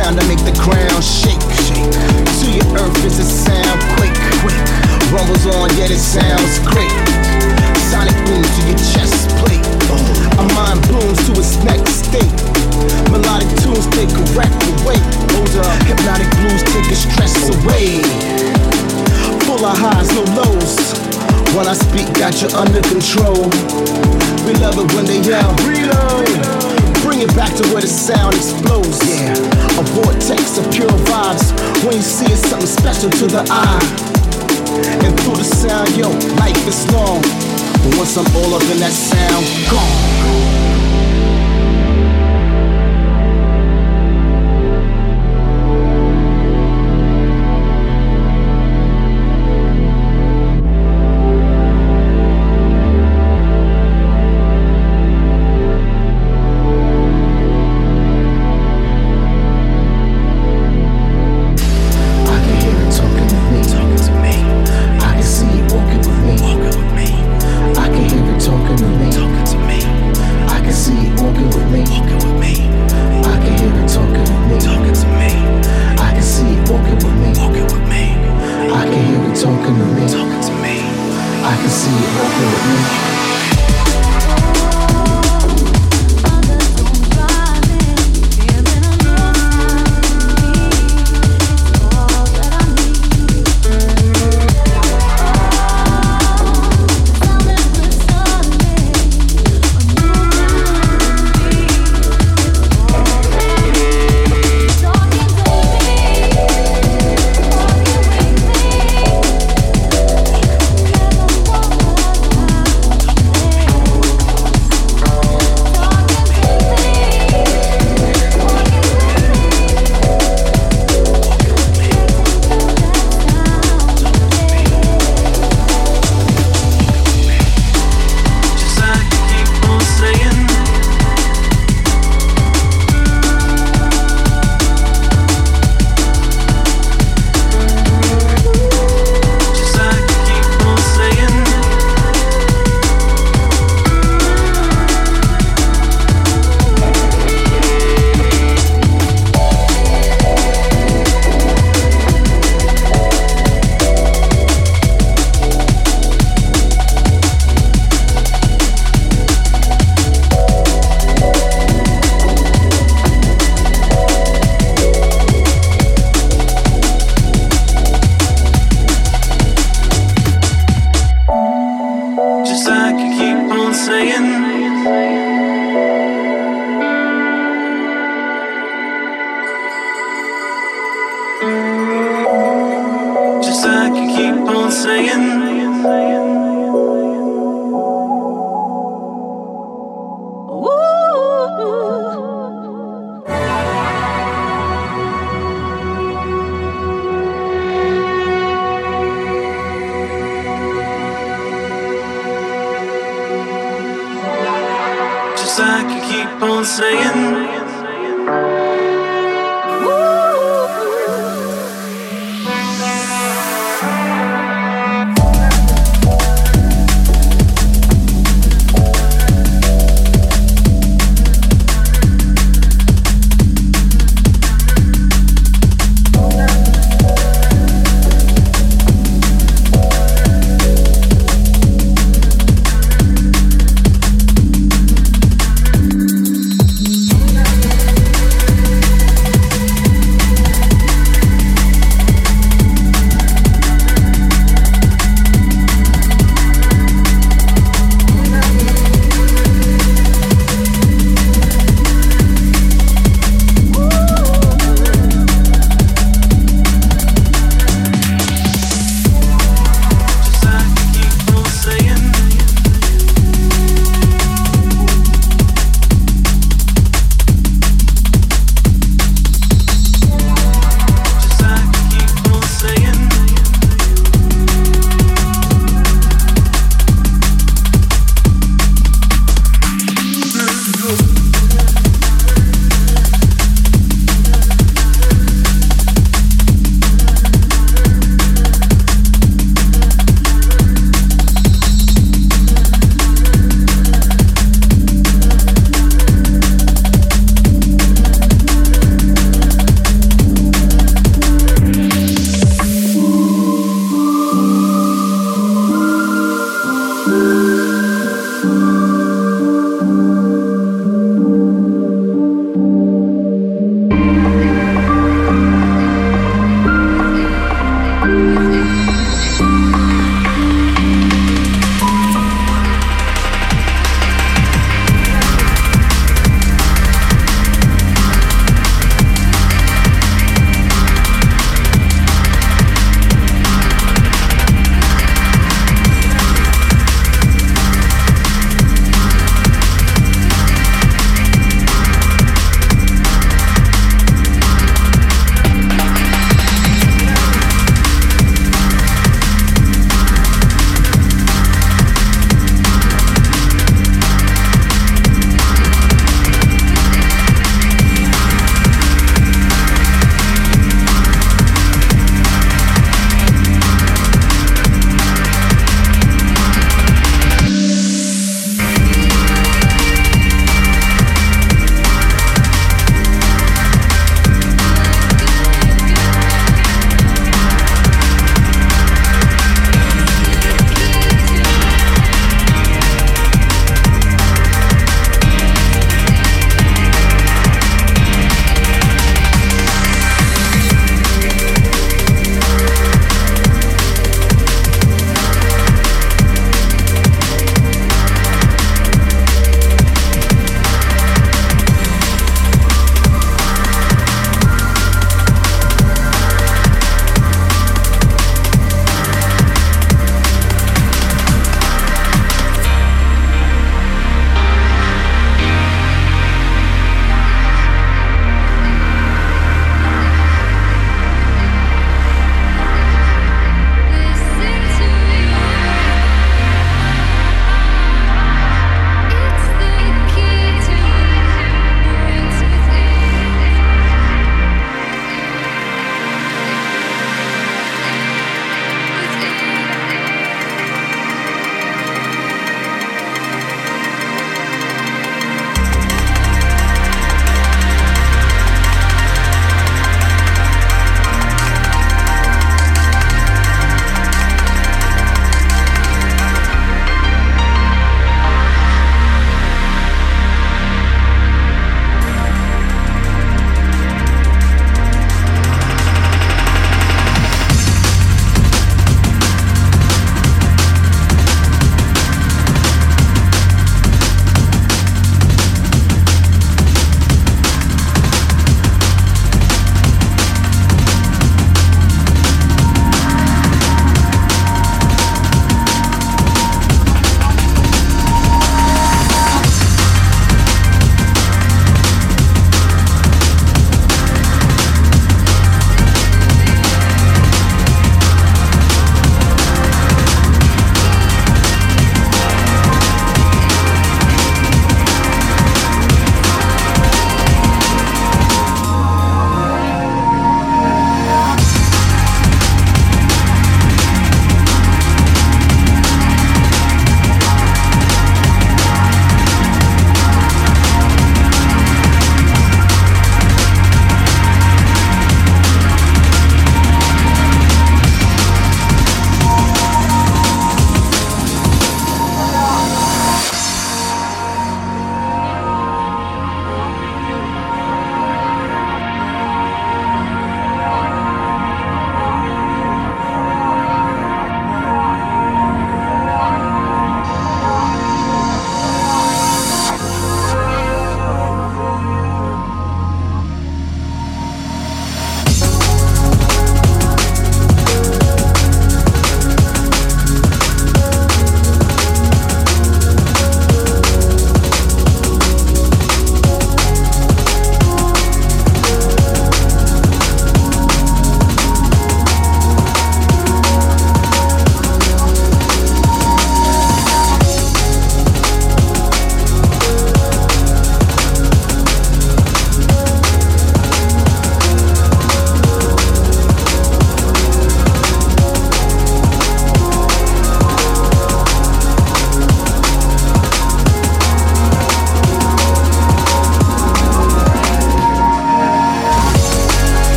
sound make the ground shake. shake. To your earth is a sound quake, quick. Rumbles on, yet it sounds great. Sonic boom to your chest plate. A mind blooms to its next state. Melodic tunes take a wreck away. Hypnotic blues take your stress away. Full of highs, no lows. While I speak, got you under control. We love it when they yell. Reload. Bring it back to where the sound explodes, yeah. A vortex of pure vibes. When you see it, something special to the eye. And through the sound, yo, life is long. But once I'm all up in that sound, gone.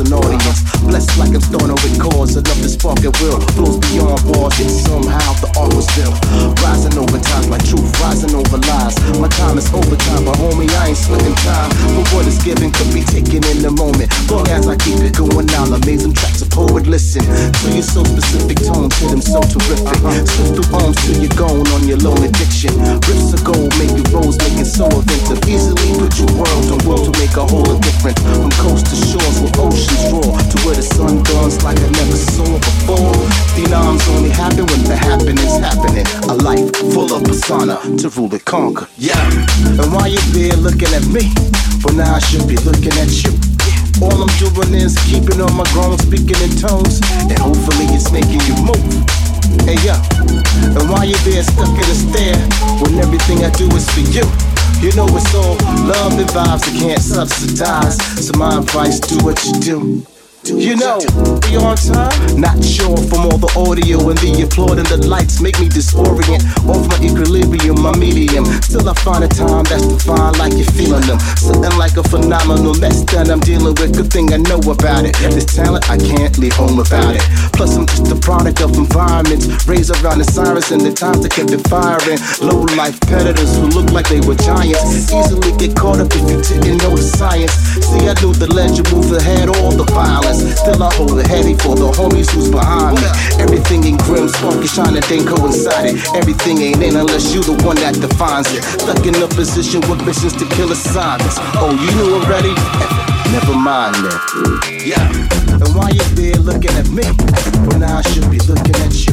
An audience. Blessed like I'm starting with cause, enough to spark at will. Flows beyond bars, yet somehow the art was built. Rising over lies. My time is overtime, but homie, I ain't splitting time. But what is given could be taken in the moment. Long as I keep it going, I'll amazing tracks of poet listen. To your so specific tones, hit them so terrific. Swift through arms till you're going on your lone addiction. Rips of gold, make you rose, make it so inventive. Easily put your world on world to make a whole different. From coast to shores where oceans roar to where the sun dawns like I never saw before. Phenoms only happen when the happening's happening. A life full of persona to rule and conquer. Yeah. And while you're there looking at me, well now I should be looking at you. All I'm doing is keeping on my grown, speaking in tones, and hopefully it's making you move. Hey yo, and while you're there stuck in a stare, when everything I do is for you. You know it's all love and vibes I can't subsidize. So my advice, do what you do. You know, be on time? Not sure from all the audio and the applaud and the lights make me disorient. Off my equilibrium, my medium. Still, I find a time that's defined like you're feeling them. Something like a phenomenal mess that I'm dealing with. Good thing I know about it. This talent, I can't leave home without it. Plus, I'm just a product of environments raised around the sirens and the times that kept it firing. Low life predators who look like they were giants. Easily get caught up if you didn't know the science. See, I knew the legend moves ahead, all the violence. Still, I hold it heavy for the homies who's behind me. Everything in grim, sparky, shining, then coincided. Everything ain't in unless you the one that defines it. Stuck in a position with missions to kill assignments. Oh, you knew already? Never mind that. Yeah. And why you're there looking at me, well, now I should be looking at you.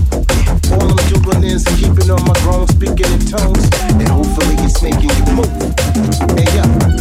All I'm doing is keeping on my grown, speaking in tones, and hopefully it's making you move. Hey, yeah.